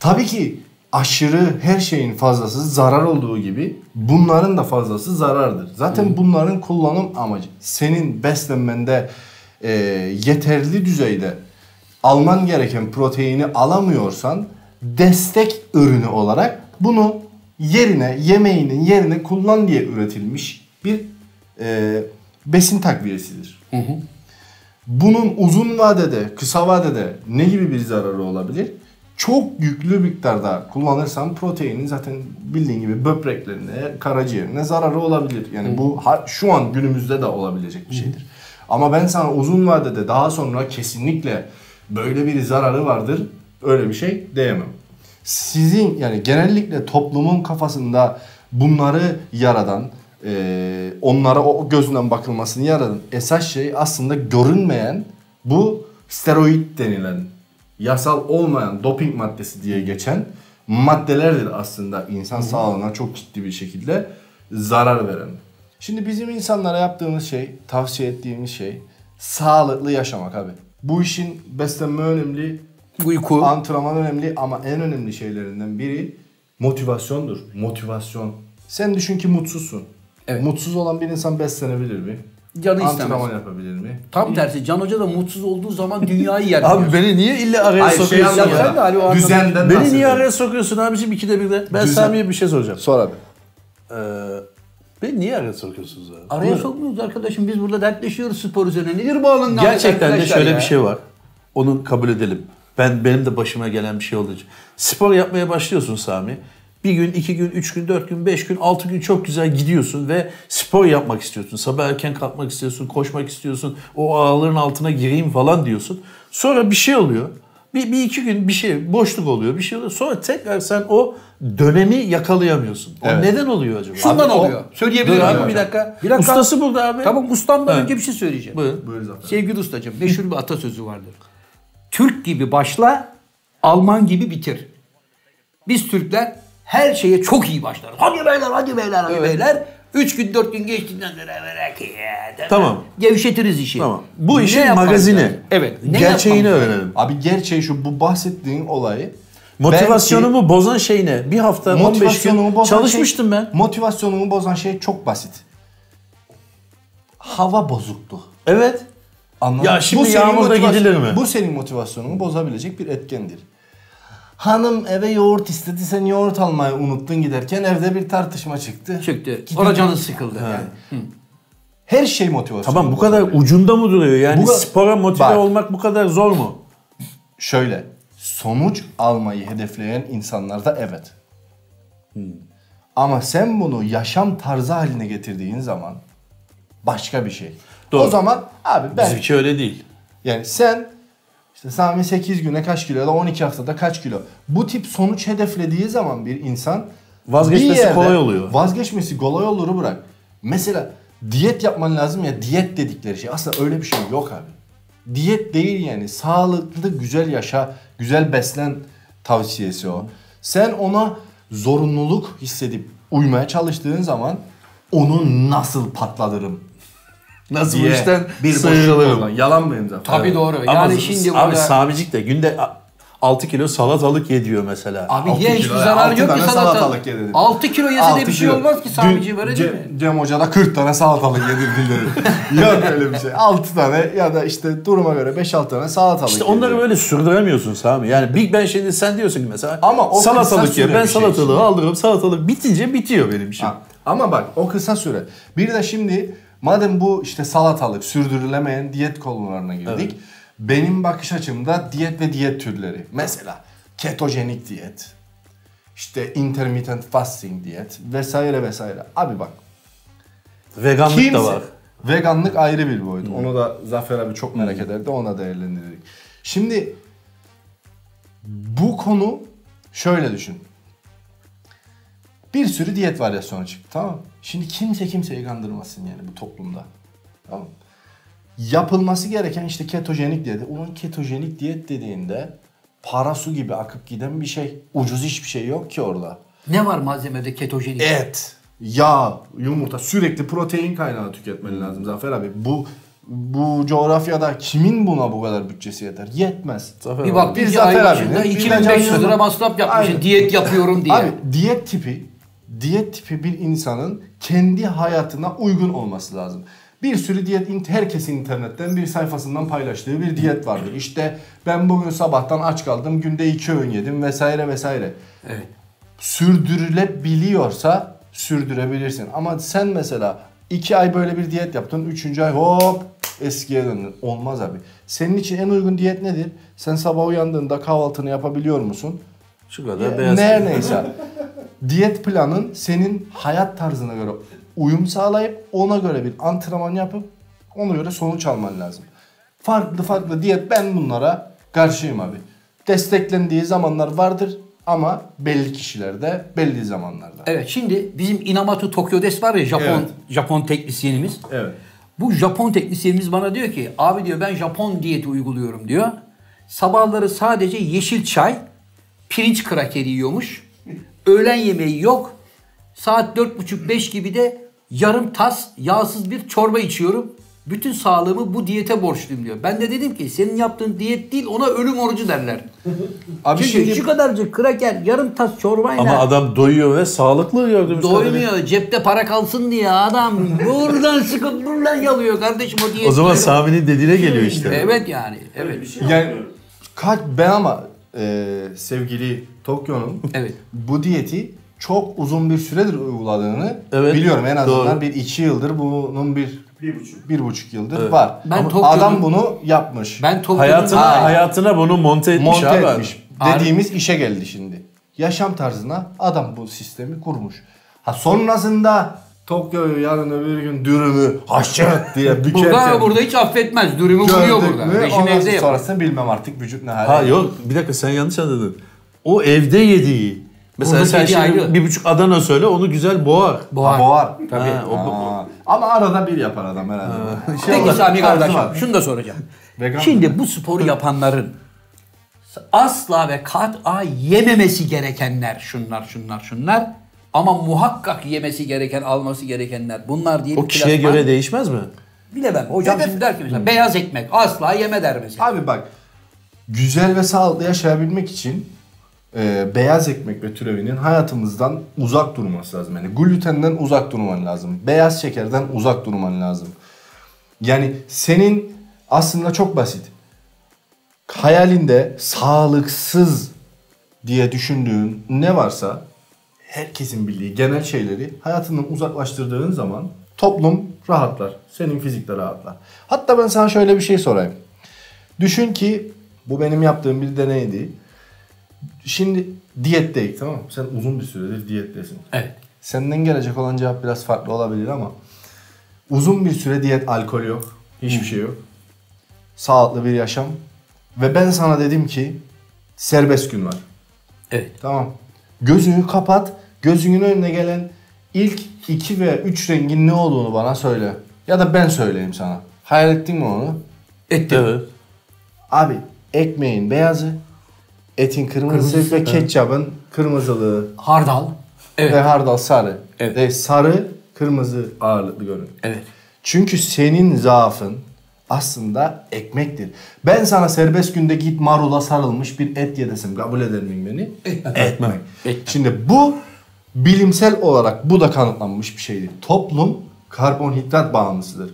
Tabii ki aşırı her şeyin fazlası zarar olduğu gibi bunların da fazlası zarardır. Zaten bunların kullanım amacı senin beslenmende e, yeterli düzeyde alman gereken proteini alamıyorsan destek ürünü olarak bunu yerine yemeğinin yerine kullan diye üretilmiş bir e, besin takviyesidir. Bunun uzun vadede, kısa vadede ne gibi bir zararı olabilir? Çok yüklü miktarda kullanırsan proteinin zaten bildiğin gibi böbreklerine, karaciğerine zararı olabilir. Yani bu ha- şu an günümüzde de olabilecek bir şeydir. Ama ben sana uzun vadede daha sonra kesinlikle böyle bir zararı vardır öyle bir şey diyemem. Sizin yani genellikle toplumun kafasında bunları yaradan, e, onlara o gözünden bakılmasını yaradan esas şey aslında görünmeyen bu steroid denilen yasal olmayan doping maddesi diye geçen maddelerdir aslında insan sağlığına çok ciddi bir şekilde zarar veren. Şimdi bizim insanlara yaptığımız şey, tavsiye ettiğimiz şey sağlıklı yaşamak abi. Bu işin beslenme önemli, Uyku. antrenman önemli ama en önemli şeylerinden biri motivasyondur. Motivasyon. Sen düşün ki mutsuzsun. Evet. Mutsuz olan bir insan beslenebilir mi? Canı Antrenman istemez. yapabilir mi? Tam tersi Can Hoca da mutsuz olduğu zaman dünyayı yer. Abi beni niye illa araya Hayır, şey sokuyorsun ya? Ali o Düzenden Beni niye araya sokuyorsun abicim ikide birde? Ben Düzen. Sami'ye bir şey soracağım. Sor abi. Ee, beni niye araya sokuyorsunuz abi? Araya sokmuyoruz arkadaşım. Biz burada dertleşiyoruz spor üzerine. Nedir bu alınganlık Gerçekten de şöyle ya? bir şey var. Onu kabul edelim. Ben benim de başıma gelen bir şey için. Spor yapmaya başlıyorsun Sami. Bir gün, iki gün, üç gün, dört gün, beş gün, altı gün çok güzel gidiyorsun ve spor yapmak istiyorsun. Sabah erken kalkmak istiyorsun, koşmak istiyorsun. O ağların altına gireyim falan diyorsun. Sonra bir şey oluyor. Bir, bir iki gün bir şey, boşluk oluyor, bir şey oluyor. Sonra tekrar sen o dönemi yakalayamıyorsun. O Evet. neden oluyor acaba? Şundan Abi oluyor. Söyleyebilir Dur miyim abi hocam? bir dakika. Bir dakika. Ustası burada abi. Tamam ustamdan Evet. önce bir şey söyleyeceğim. Buyurun. Buyur Zafer. Sevgili ustacığım meşhur bir atasözü vardır. Türk gibi başla, Alman gibi bitir. Biz Türkler her şeye çok iyi başlarız. Hadi beyler, hadi beyler, hadi beyler. Üç gün, dört gün geçtiğinden sonra bırak ya. Tamam. Gevşetiriz işi. Tamam. Bu Ne işin magazini. lazım? Evet. Ne Gerçeğini öğrenelim. Abi gerçeği şu bu bahsettiğin olayı Motivasyonumu bozan şey ne? Bir hafta 15 motivasyonumu gün bozan çalışmıştım şey, ben. Motivasyonumu bozan şey çok basit. Hava bozuktu. Evet. Anladın Ya şimdi senin yağmurda gidilir mi? Bu senin motivasyonunu bozabilecek bir etkendir. Hanım eve yoğurt istedi sen yoğurt almayı unuttun giderken evde bir tartışma çıktı. Çıktı. Orada canın sıkıldı. Her şey motivasyon. Tamam bu kadar ucunda mı duruyor? Yani Bu- spora motive Bak. olmak bu kadar zor mu? Şöyle sonuç almayı hedefleyen insanlarda evet. Ama sen bunu yaşam tarzı haline getirdiğin zaman başka bir şey. Doğru. O zaman abi ben Bizimki öyle değil. yani sen işte Sami 8 güne kaç kilo ya da 12 haftada kaç kilo. Bu tip sonuç hedeflediği zaman bir insan Vazgeçmesi bir yerde- kolay oluyor. Vazgeçmesi kolay olur bırak. Mesela diyet yapman lazım ya diyet dedikleri şey aslında öyle bir şey yok abi. Diyet değil yani sağlıklı güzel yaşa, güzel beslen tavsiyesi o. Sen ona zorunluluk hissedip uymaya çalıştığın zaman onu nasıl patlatırım Nasıl bu işten bir sıyrılırım. Yalan mıyım zaten? Tabii doğru. Ama Yani z- şimdi abi burada... Samicik de günde 6 kilo salatalık ye diyor mesela. Abi ye hiçbir altı yok ki salatalık dedim. 6 kilo yese de bir şey kilo. olmaz ki Samici Dün böyle değil mi? Cem Hoca da 40 tane salatalık yedirdi dedi. Yok öyle bir şey. 6 tane ya da işte duruma göre 5-6 tane salatalık İşte onları yedi. böyle sürdüremiyorsun Sami. Yani Big Ben şimdi sen diyorsun ki mesela Ama o kısa salatalık süre ye. Ben şey salatalığı işte. aldırıyorum. Salatalık bitince bitiyor benim işim. Ha, Ama bak o kısa süre. Bir de şimdi madem bu işte salatalık sürdürülemeyen diyet konularına girdik. Benim bakış açımda diyet ve diyet türleri. Mesela ketojenik diyet. işte intermittent fasting diyet vesaire vesaire. Abi bak Veganlık Kimse, da var. Veganlık ayrı bir boyut. Onu da Zafer abi çok merak ederdi. Ona değerlendirdik. Şimdi bu konu şöyle düşün. Bir sürü diyet varyasyonu çıktı tamam mı? Şimdi kimse kimseyi kandırmasın yani bu toplumda. Tamam mı? Yapılması gereken işte ketojenik diyet. Onun ketojenik diyet dediğinde para su gibi akıp giden bir şey. Ucuz hiçbir şey yok ki orada Ne var malzemede ketojenik? et, yağ, yumurta sürekli protein kaynağı tüketmen lazım Zafer abi. Bu bu coğrafyada kimin buna bu kadar bütçesi yeter? Yetmez. Bir baktın Bir Zafer bir 2500 Necan lira masraf yapmışsın Aynen. diyet yapıyorum diye. Abi diyet tipi diyet tipi bir insanın kendi hayatına uygun olması lazım. Bir sürü diyet in- herkesin internetten bir sayfasından paylaştığı bir diyet vardır. İşte ben bugün sabahtan aç kaldım, günde iki öğün yedim vesaire vesaire. Evet. sürdürülebiliyorsa sürdürebilirsin. Ama sen mesela iki ay böyle bir diyet yaptın. Üçüncü ay hop eskiye döndün. Olmaz abi. Senin için en uygun diyet nedir? Sen sabah uyandığında kahvaltını yapabiliyor musun? Şu kadar Ya, beyaz. ne neyse. diyet planın senin hayat tarzına göre uyum sağlayıp ona göre bir antrenman yapıp ona göre sonuç alman lazım. Farklı farklı diyet ben bunlara karşıyım abi. Desteklendiği zamanlar vardır ama belli kişilerde belli zamanlarda. Evet şimdi bizim Inamatu Tokyo Des var ya Japon Evet. Japon teknisyenimiz. Evet. Bu Japon teknisyenimiz bana diyor ki abi diyor ben Japon diyeti uyguluyorum diyor. Sabahları sadece yeşil çay, pirinç krakeri yiyormuş. Öğlen yemeği yok. Saat 4.30-5 gibi de yarım tas yağsız bir çorba içiyorum. Bütün sağlığımı bu diyete borçluyum diyor. Ben de dedim ki senin yaptığın diyet değil ona ölüm orucu derler. Abi Çünkü şimdi şu kadarcık kraker yarım tas çorbayla Ama adam doyuyor ve sağlıklı gördüğümüz kadarıyla. doymuyor. Cepte para kalsın diye adam buradan sıkıp buradan yalıyor kardeşim o diyet. O zaman Sami'nin dediğine geliyor işte. Evet yani. Evet. yani kaç ben ama e, sevgili Tokyo'nun Evet. bu diyeti çok uzun bir süredir uyguladığını Evet, biliyorum. En azından doğru. bir iki yıldır bunun bir Bir buçuk. bir buçuk yıldır var. Ben Ama Tokyo'nun- adam bunu yapmış. Ben Tokyo'nun Hayatına, Ha, hayatına bunu monte etmiş monte abi. etmiş. Dediğimiz işe geldi şimdi. Yaşam tarzına adam bu sistemi kurmuş. Ha sonrasında Tokyo'yu yarın öbür gün dürümü haşert diye bükerken Burada burada hiç affetmez. Dürümü vuruyor burada. Rejim ondan evde yapar. sonrasını bilmem artık vücut ne hale. Ha yok bir dakika sen yanlış anladın. O evde yediği. Mesela Burada sen şimdi ayrı. bir buçuk Adana söyle onu güzel boğar. Boğar. Boğar. Tabii. Ha, o- Aa, ama arada bir yapar adam herhalde. Şey Peki Sami kardeşim var. şunu da soracağım. Vegan Şimdi bu sporu yapanların asla ve kat'a yememesi gerekenler şunlar şunlar şunlar ama muhakkak yemesi gereken alması gerekenler bunlar diye O bir kişiye göre değişmez mi? bilemem. Hocam şimdi der ki mesela beyaz ekmek asla yeme der mesela. Abi bak güzel ve sağlıklı yaşayabilmek için e, beyaz ekmek ve türevinin hayatımızdan uzak durması lazım. Yani glutenden uzak durman lazım. Beyaz şekerden uzak durman lazım. Yani senin aslında çok basit. Hayalinde sağlıksız diye düşündüğün ne varsa herkesin bildiği genel şeyleri hayatından uzaklaştırdığın zaman toplum rahatlar. Senin fizik de rahatlar. Hatta ben sana şöyle bir şey sorayım. Düşün ki bu benim yaptığım bir deneydi. Şimdi diyetteyiz tamam mı? Sen uzun bir süredir diyettesin. Evet. Senden gelecek olan cevap biraz farklı olabilir ama uzun bir süre diyet, alkol yok. Hiçbir şey yok. Sağlıklı bir yaşam. Ve ben sana dedim ki serbest gün var. Evet. Tamam. Gözünü kapat. Gözünün önüne gelen ilk iki ve üç rengin ne olduğunu bana söyle. Ya da ben söyleyeyim sana. Hayal ettin mi onu? Ettim. Evet. Abi ekmeğin beyazı, etin kırmızısı, ve ketçabın kırmızılığı Hardal. Evet. ve hardal sarı. Evet. Ve sarı, kırmızı ağırlıklı görün. Evet. Çünkü senin zaafın aslında ekmektir. Ben sana serbest günde git marula sarılmış bir et ye desem kabul eder miyim beni? Etmek. Şimdi bu bilimsel olarak bu da kanıtlanmış bir şeydir. Toplum karbonhidrat bağımlısıdır.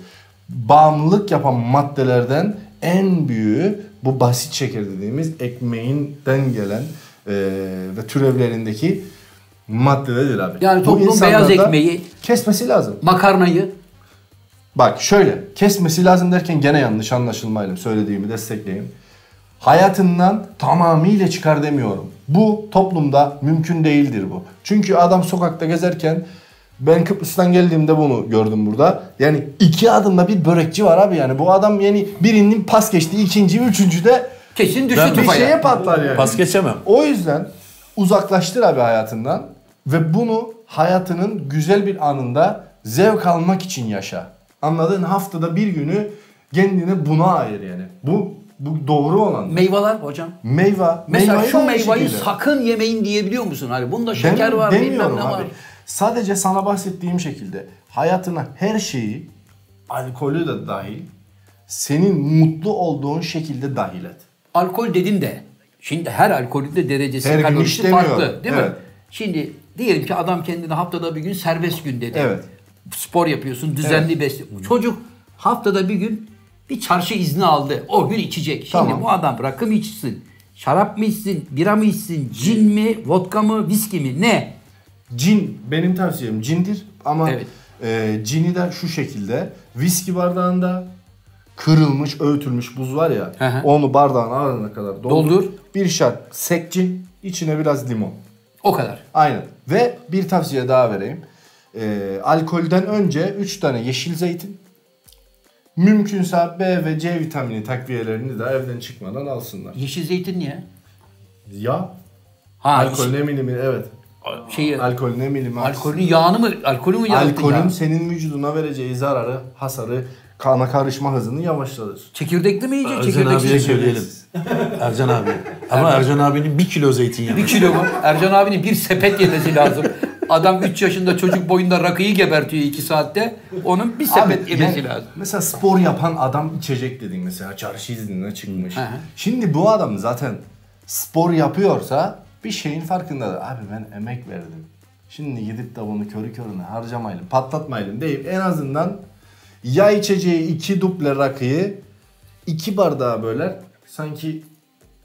Bağımlılık yapan maddelerden en büyüğü bu basit şeker dediğimiz ekmeğinden gelen eee, ve türevlerindeki maddelerdir abi. Yani Bu toplum insanlarda beyaz ekmeği- kesmesi lazım. Makarnayı Bak şöyle kesmesi lazım derken gene yanlış anlaşılmayalım söylediğimi destekleyin. Hayatından tamamıyla çıkar demiyorum. Bu toplumda mümkün değildir bu. Çünkü adam sokakta gezerken ben Kıbrıs'tan geldiğimde bunu gördüm burada. Yani iki adımda bir börekçi var abi yani. Bu adam yani birinin pas geçti, ikinci, üçüncü de kesin düştü Ben bir tufaya. şeye patlar yani. Pas geçemem. O yüzden uzaklaştır abi hayatından ve bunu hayatının güzel bir anında zevk almak için yaşa. Anladın? Haftada bir günü kendine buna ayır yani. Bu bu doğru olan. Meyveler hocam. Meyve. Mesela meyveyi şu meyveyi şekilde. sakın yemeyin diyebiliyor musun? Hani bunda şeker Dem- var, bilmem ne abi. var. Sadece sana bahsettiğim şekilde hayatına her şeyi alkolü de dahil senin mutlu olduğun şekilde dahil et. Alkol dedin de şimdi her alkolün de derecesi Her kalorisi farklı değil mi? Evet. Şimdi diyelim ki adam kendine haftada bir gün serbest gün dedi. Evet. Spor yapıyorsun, düzenli besle. Çocuk haftada bir gün bir çarşı izni aldı. O gün içecek. Şimdi Tamam. bu adam rakı mı içsin? Şarap mı içsin? Bira mı içsin? Cin mi? Vodka mı? Viski mi? Ne? Cin benim tavsiyem cindir ama Evet. e, cini de şu şekilde viski bardağında kırılmış öğütülmüş buz var ya Hı hı. onu bardağın ağzına kadar doldur. Doldur. Bir şat sek cin içine biraz limon. O kadar. Aynen. Ve bir tavsiye daha vereyim. E, alkolden önce 3 tane yeşil zeytin mümkünse B ve C vitamini takviyelerini de evden çıkmadan alsınlar. Yeşil zeytin niye? Ya Ha, alkol ne milimi evet. Şeyi, Alkol ne milimi alkolün yağını mı? Alkolü mü yaratın Alkolün ya? senin vücuduna vereceği zararı, hasarı, kana karışma hızını yavaşlatır. Çekirdekli mi yiyecek? Ercan Çekirdeksiz abiye söyleyelim. Ercan abi. Ama Ercan abinin bir kilo zeytinyağı. Bir kilo mu? Ercan abinin bir sepet yemesi lazım. Adam 3 yaşında çocuk boyunda rakıyı gebertiyor 2 saatte. Onun bir sepet Abi, yemesi yani lazım. Mesela spor yapan adam içecek dedin mesela çarşı iznine çıkmış. Hı hı. Şimdi bu adam zaten spor yapıyorsa bir şeyin farkındadır. Abi ben emek verdim. Şimdi gidip de bunu körü körüne harcamayalım, patlatmayalım deyip en azından ya içeceği iki duble rakıyı iki bardağa böler sanki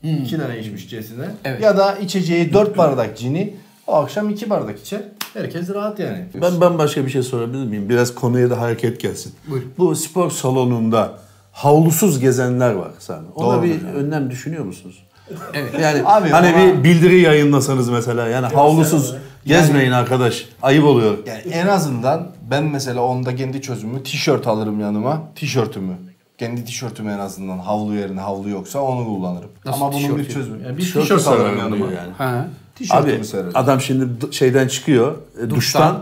iki tane içmişçesine Evet. ya da içeceği dört bardak cini o akşam iki bardak içer. Herkes rahat yani. Ben ben başka bir şey sorabilir miyim? Biraz konuya da hareket gelsin. Buyurun. Bu spor salonunda havlusuz gezenler var sana. Ona Doğru bir hocam. önlem düşünüyor musunuz? Evet. Yani Abi hani ama- bir bildiri yayınlasanız mesela yani havlusuz gezmeyin arkadaş. Ayıp oluyor. Yani en azından ben mesela onda kendi çözümü tişört alırım yanıma. Tişörtümü. Kendi tişörtümü en azından havlu yerine havlu yoksa onu kullanırım. Nasıl Ama bunun tişört bir çözümü. Yani bir Tişörtü tişört alırım yanıma. yani. Ha. Tişörtümü Abi sererim. adam şimdi şeyden çıkıyor, e, duştan, Duştan.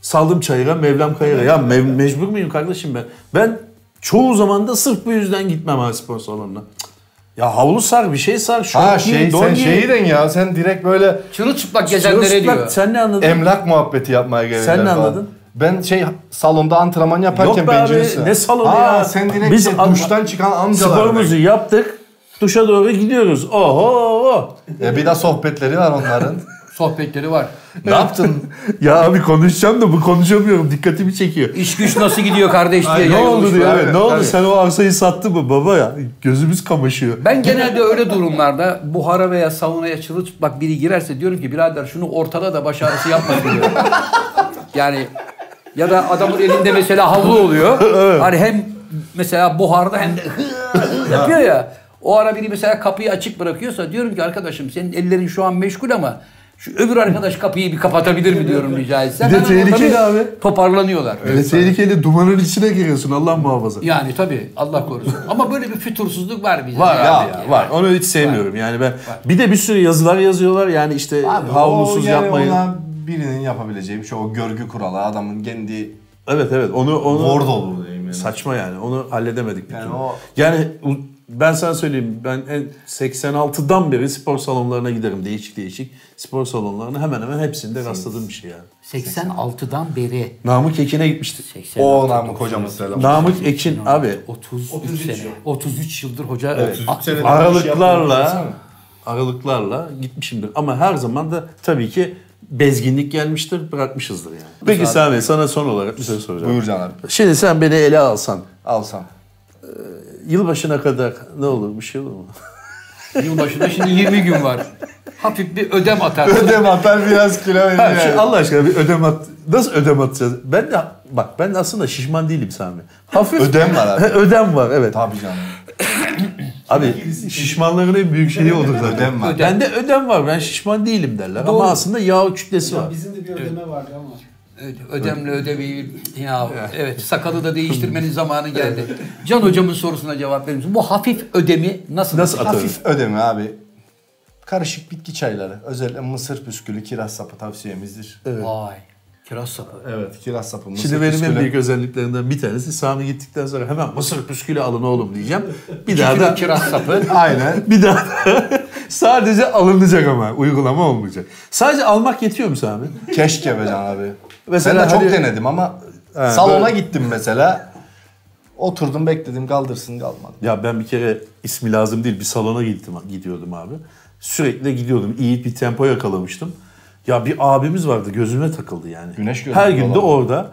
saldım çayıra, Mevlam kayıra. Ya mev- mecbur muyum kardeşim ben? Ben çoğu zaman da sırf bu yüzden gitmem ha spor salonuna. Cık. Ya havlu sar, bir şey sar, şort Ha giy, şey don sen giy. şeyden ya sen direkt böyle Çırılçıplak gezenlere diyor. Sen ne anladın? emlak muhabbeti yapmaya gelirler Sen ne falan. anladın? Ben şey salonda antrenman yaparken Yok be abi, ne salonu Aa, ya? sen direkt Biz şey, an- duştan çıkan amcalar. Sporumuzu yaptık, duşa doğru gidiyoruz. Oho! E bir de sohbetleri var onların. sohbetleri var. Ne yaptın? ya abi konuşacağım da bu konuşamıyorum. Dikkatimi çekiyor. İş güç nasıl gidiyor kardeş diye. ne yayılmış oldu diyor. Evet, ne oldu tabii. sen o arsayı sattın mı baba ya? Gözümüz kamaşıyor. Ben genelde öyle durumlarda buhara veya saunaya tutmak biri girerse diyorum ki birader şunu ortada da baş ağrısı yapma diyorum. yani ya da adamın elinde mesela havlu oluyor. Hani hem mesela buharda hem de yapıyor ya. O ara biri mesela kapıyı açık bırakıyorsa diyorum ki arkadaşım senin ellerin şu an meşgul ama şu öbür arkadaş kapıyı bir kapatabilir mi diyorum rica etsem. Bir de orada tehlikeli bir abi. Toparlanıyorlar. Öyle tehlikeli dumanın içine giriyorsun Allah muhafaza. Yani tabii Allah korusun. Ama böyle bir fütursuzluk var bizde. Var abi ya, var. Onu hiç sevmiyorum yani ben. Bir de bir sürü yazılar yazıyorlar yani işte Abi, havlusuz o yani yapmayın. Birinin yapabileceği bir şey. O görgü kuralı adamın kendi Evet evet onu onu word olur diyeyim yani. saçma yani. Onu halledemedik. bir Yani türlü. o- Yani ben sana söyleyeyim ben en 86'dan beri spor salonlarına giderim değişik değişik spor salonlarına hemen hemen hepsinde rastladığım bir şey yani. 86'dan beri. Namık Ekin'e gitmiştik. 86, O Namık hocamız selam. Namık Ekin abi 33 33 sene. yıl. 33 yıldır hoca Evet, aktif. 33 sene. aralıklarla aralıklarla gitmişimdir. Ama her zaman da tabii ki bezginlik gelmiştir, bırakmışızdır yani. Peki Sami sana son olarak bir şey soracağım. Buyur Can abi. Şimdi sen beni ele alsan Alsam. Yılbaşına kadar ne olur bir şey olur mu? Yılbaşında şimdi 20 gün var. Hafif bir ödem atar. Ödem atar biraz kilo verir Ha, yani. Allah aşkına bir ödem at. Nasıl ödem atacağız? Ben de bak ben de aslında şişman değilim Sami. Hafif Ödem var abi. ödem var evet. Tabii canım. Abi şişmanların en büyük şeyi odur zaten. Ödem var. Bende ödem var. Ben şişman değilim derler. Doğru. Ama aslında yağ kütlesi var. Bizim de bir ödeme vardı ama. Öde- Ödemle ödemeyi ya evet sakalı da değiştirmenin zamanı geldi. Can hocamın sorusuna cevap verir misin? Bu hafif ödemi nasıl? Nasıl atarım? Hafif ödemi abi. Karışık bitki çayları. Özellikle mısır püskülü, kiraz sapı tavsiyemizdir. Vay. Kiraz sapı. Evet, kiraz sapı, mısır Şimdi benim en püskülü. büyük özelliklerinden bir tanesi Sami gittikten sonra hemen mısır püskülü alın oğlum diyeceğim. Bir daha da kiraz sapı. Aynen. bir daha da sadece alınacak ama uygulama olmayacak. Sadece almak yetiyor mu Sami? Keşke be Can abi. Mesela ben de çok hani- denedim ama He, salona böyle- gittim mesela. Oturdum bekledim kaldırsın kalmadı. Ya ben bir kere ismi lazım değil bir salona gittim gidiyordum abi. Sürekli gidiyordum. İyi bir tempo yakalamıştım. Ya bir abimiz vardı gözüme takıldı yani. Güneş Her gün de orada.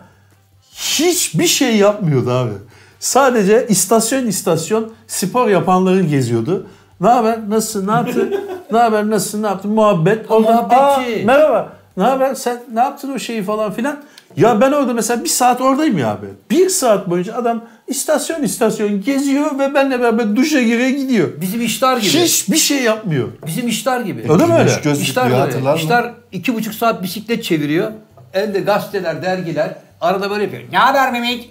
Hiçbir şey yapmıyordu abi. Sadece istasyon istasyon spor yapanları geziyordu. Ne haber? Nasılsın? Ne yaptın? ne haber? Nasılsın? Ne yaptın? Muhabbet. Oradan, muhabbetçi. "Aa, merhaba. Ne haber? Sen ne yaptın o şeyi falan filan? Ya ben orada mesela bir saat oradayım ya abi. Bir saat boyunca adam istasyon istasyon geziyor ve benimle beraber duşa giriyor gidiyor. Bizim iştar gibi. Hiçbir şey yapmıyor. Bizim iştar gibi. Öyle mi öyle? Gözlüklü İştar böyle. İştar iki buçuk saat bisiklet çeviriyor. Elde gazeteler, dergiler. Arada böyle yapıyor. Ne haber Mehmet?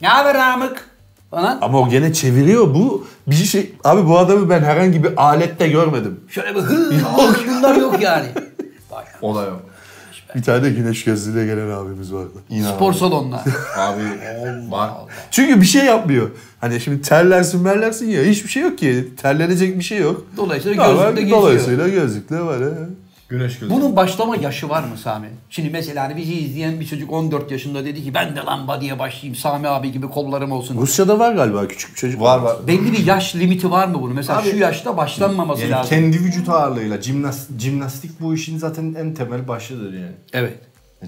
Ne haber Namık? Falan. Ama o gene çeviriyor. Bu bir şey... Abi bu adamı ben herhangi bir alette görmedim. Şöyle bir hı, hı, bunlar yok yani. Vay. O da yok. Bir tane güneş gözlüğüyle gelen abimiz vardı. Spor salonuna. Abi var. Çünkü bir şey yapmıyor. Hani şimdi terlersin merlersin ya hiçbir şey yok ki. Terlenecek bir şey yok. Dolayısıyla Ama gözlükle geziyor. Dolayısıyla gözlükle var. He. Güneş gözü. Bunun başlama yaşı var mı Sami? Şimdi mesela hani bizi izleyen bir çocuk 14 yaşında dedi ki ben de lamba diye başlayayım Sami abi gibi kollarım olsun. Rusya'da var galiba küçük bir çocuk. Var var. Belli bir yaş limiti var mı bunun? Mesela şu yaşta başlanmaması Yani lazım. kendi vücut ağırlığıyla jimnas, jimnastik bu işin zaten en temel başıdır yani. Evet.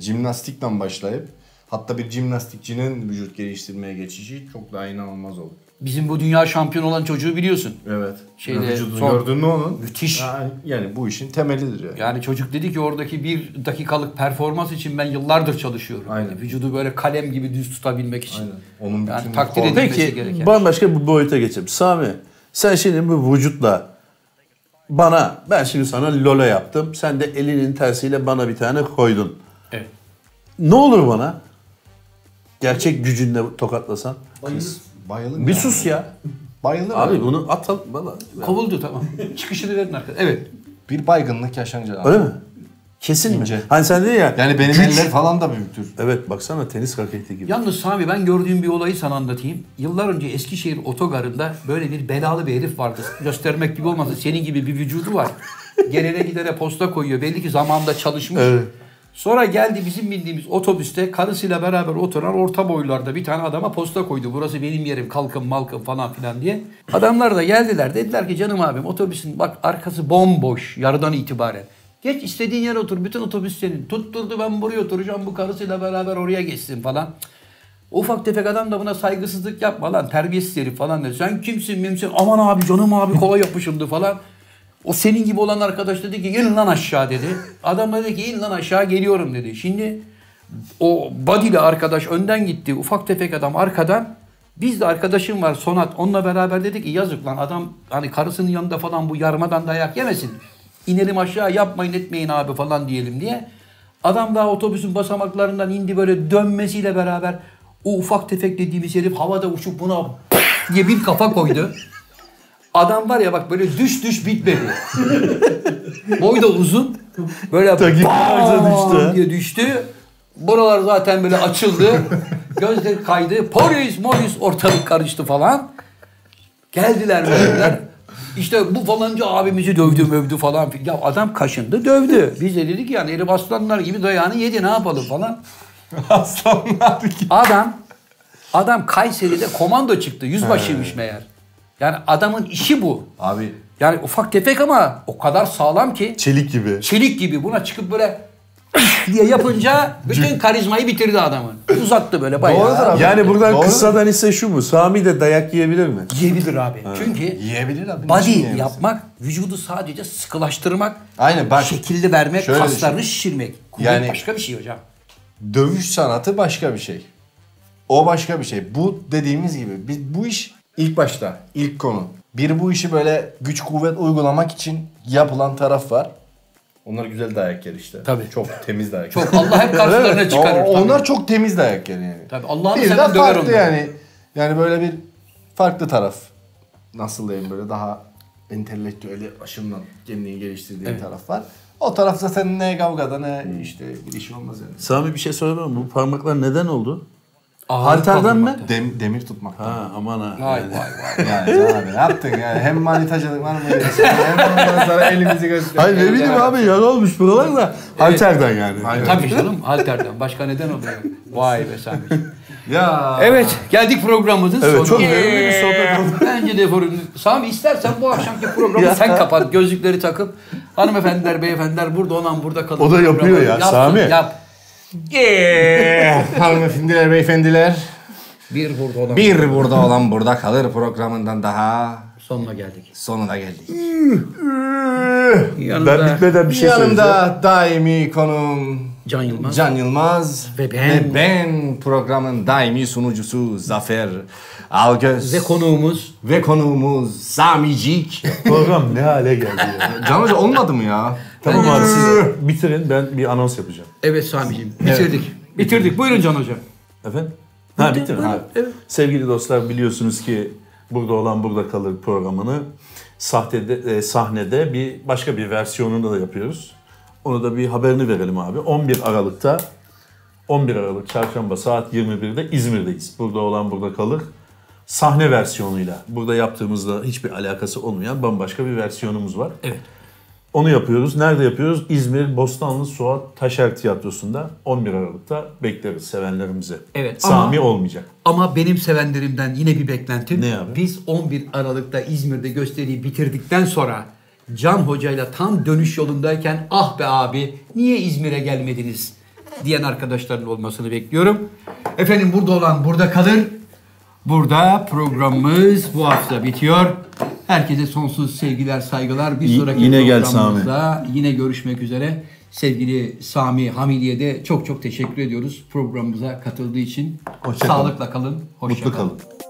Jimnastikten başlayıp hatta bir jimnastikçinin vücut geliştirmeye geçişi çok daha inanılmaz olur. Bizim bu dünya şampiyon olan çocuğu biliyorsun. Evet. Şeyde, Vücudunu son- gördün mü onun? Müthiş. Yani, yani bu işin temelidir yani. Yani çocuk dedi ki oradaki bir dakikalık performans için ben yıllardır çalışıyorum. Aynen. Yani vücudu böyle kalem gibi düz tutabilmek için. Aynen. Onun bütün Yani takdir edilmesi Peki gereken. bambaşka bir boyuta geçelim. Sami sen şimdi bu vücutla bana ben şimdi sana lola yaptım. Sen de elinin tersiyle bana bir tane koydun. Evet. Ne olur bana? Gerçek gücünle tokatlasan. Bayılır Bir ya. sus ya. Bayılır Abi abi. bunu at al bana. Kovuldu tamam. Çıkışını verin arkadaşlar. Evet. Bir baygınlık yaşanacak. Öyle mi? Kesin İnce. mi? Hani sen dedin ya. Yani benim güç- eller falan da büyüktür. Evet baksana tenis raketi gibi. Yalnız Sami ben gördüğüm bir olayı sana anlatayım. Yıllar önce Eskişehir otogarında böyle bir belalı bir herif vardı. Göstermek gibi olmasa senin gibi bir vücudu var. Gelene gidene posta koyuyor. Belli ki zamanında çalışmış. Evet. Sonra geldi bizim bildiğimiz otobüste karısıyla beraber oturan orta boylarda bir tane adama posta koydu. Burası benim yerim kalkın malkın falan filan diye. Adamlar da geldiler dediler ki canım abim otobüsün bak arkası bomboş yarıdan itibaren. Geç istediğin yere otur. Bütün otobüs senin. Tutturdu ben buraya oturacağım. Bu karısıyla beraber oraya geçsin falan. Ufak tefek adam da buna saygısızlık yapma lan. Terbiyesiz herif falan dedi. Sen kimsin mimsin? Aman abi canım abi kolay yapışımdı falan. O senin gibi olan arkadaş dedi ki in lan aşağı dedi. Adam dedi ki in lan aşağı geliyorum dedi. Şimdi o body'li arkadaş önden gitti. Ufak tefek adam arkadan. Biz de arkadaşım var Sonat. Onunla beraber dedi ki yazık lan adam hani karısının yanında falan bu yarmadan dayak yemesin. İnelim aşağı yapmayın etmeyin abi falan diyelim diye. Adam daha otobüsün basamaklarından indi böyle dönmesiyle beraber o ufak tefek dediğimiz herif havada uçup buna diye bir kafa koydu. Adam var ya bak böyle düş düş bitmedi. Boy da uzun. Böyle bam düştü diye düştü. Buralar zaten böyle açıldı. Gözleri kaydı. Polis molis ortalık karıştı falan. Geldiler geldiler. İşte bu falanca abimizi dövdü mövdü falan. Ya adam kaşındı dövdü. Biz de dedik yani herif aslanlar gibi dayağını yedi ne yapalım falan. Aslanlar gibi. Adam adam Kayseri'de komando çıktı. Yüzbaşıymış meğer. Yani adamın işi bu. Abi Yani ufak tefek ama o kadar sağlam ki Çelik gibi. çelik gibi buna çıkıp böyle diye yapınca bütün karizmayı bitirdi adamın. Uzattı böyle bayağı. Doğrudur abi. Yani buradan Doğru. kıssadan ise şu mu? Sami de dayak yiyebilir mi? Yiyebilir abi. Çünkü yiyebilir abi. body yapmak vücudu sadece sıkılaştırmak, Aynen bak. şekilli vermek, Şöyle kaslarını şişirmek. Kuvvet Yani- başka bir şey hocam. Dövüş sanatı başka bir şey. O başka bir şey. Bu dediğimiz gibi biz bu iş ilk başta ilk konu. Bir bu işi böyle güç kuvvet uygulamak için yapılan taraf var. Onlar güzel dayak yer işte. Tabii. Çok temiz dayak Çok Allah hep karşılarına çıkarır. O- tabii. onlar çok temiz dayak yer yani. Tabii Allah'ını Bir de seven döver farklı onları. yani. Yani böyle bir farklı taraf. Nasıl diyeyim böyle daha entelektüeli aşımdan kendini geliştirdiğin taraf var. O tarafta senin ne kavgada ne işte bir işi olmaz yani. Sami bir şey miyim? Bu parmaklar neden oldu? Ağır Halterden mi? Dem, demir tutmak. Ha aman ha. Vay Yani. vay vay. Yani Can abi ne yaptın yani? Hem manitacılık var mı? Hem ondan sonra elimizi göster. Hayır ne bileyim abi yara olmuş buralar da. Halterden yani. Tabii canım halterden. Başka neden oluyor? Vay be sen. Ya. Evet geldik programımızın Evet, sonuna. çok verimli bir sohbet oldu. Bence de verimli. Sami istersen bu akşamki programı sen kapat. Gözlükleri takıp hanımefendiler, beyefendiler burada olan burada kalın. O da yapıyor Programı ya, yapsın, Sami. Yap. Eee, hanımefendiler, beyefendiler. Bir burada olan. Bir burada olan burada kalır programından daha Sonuna geldik. sonuna geldik. Yanında Ben bitmeden bir şey söyleyeceğim. Yanımda daimi konum Can Yılmaz. Can Yılmaz Ve ben. ben programın daimi sunucusu Zafer Algöz Ve konuğumuz ve konuğumuz Samicik. Program ne hale geldi ya. Can Hoca olmadı mı ya? tamam abi siz bitirin ben bir anons yapacağım. Evet Sami'ciğim. Bitirdik. Bitirdik. Buyurun Can Hocam. Efendim? Ha bitti mi? Ha. Evet. Sevgili dostlar biliyorsunuz ki Burada olan burada kalır programını sahtede, e, sahnede bir başka bir versiyonunu da yapıyoruz. Onu da bir haberini verelim abi. 11 Aralık'ta 11 Aralık Çarşamba saat 21'de İzmir'deyiz. Burada olan burada kalır. Sahne versiyonuyla. Burada yaptığımızda hiçbir alakası olmayan bambaşka bir versiyonumuz var. Evet. Onu yapıyoruz. Nerede yapıyoruz? İzmir Bostanlı Suat Taşer Tiyatrosu'nda 11 Aralık'ta bekleriz sevenlerimizi. Evet, Sami ama- olmayacak. Ama benim sevenlerimden yine bir beklentim. Ne abi? Biz 11 Aralık'ta İzmir'de gösteriyi bitirdikten sonra Can Hoca'yla tam dönüş yolundayken ah be abi niye İzmir'e gelmediniz diyen arkadaşların olmasını bekliyorum. Efendim burada olan burada kalır. Burada programımız bu hafta bitiyor. Herkese sonsuz sevgiler, saygılar. Bir sonraki yine gel programımızda yine görüşmek üzere. Sevgili Sami Hamidi'ye de çok çok teşekkür ediyoruz programımıza katıldığı için. Hoşça kalın. Sağlıkla kalın. Hoşça Mutlu kalın. kalın.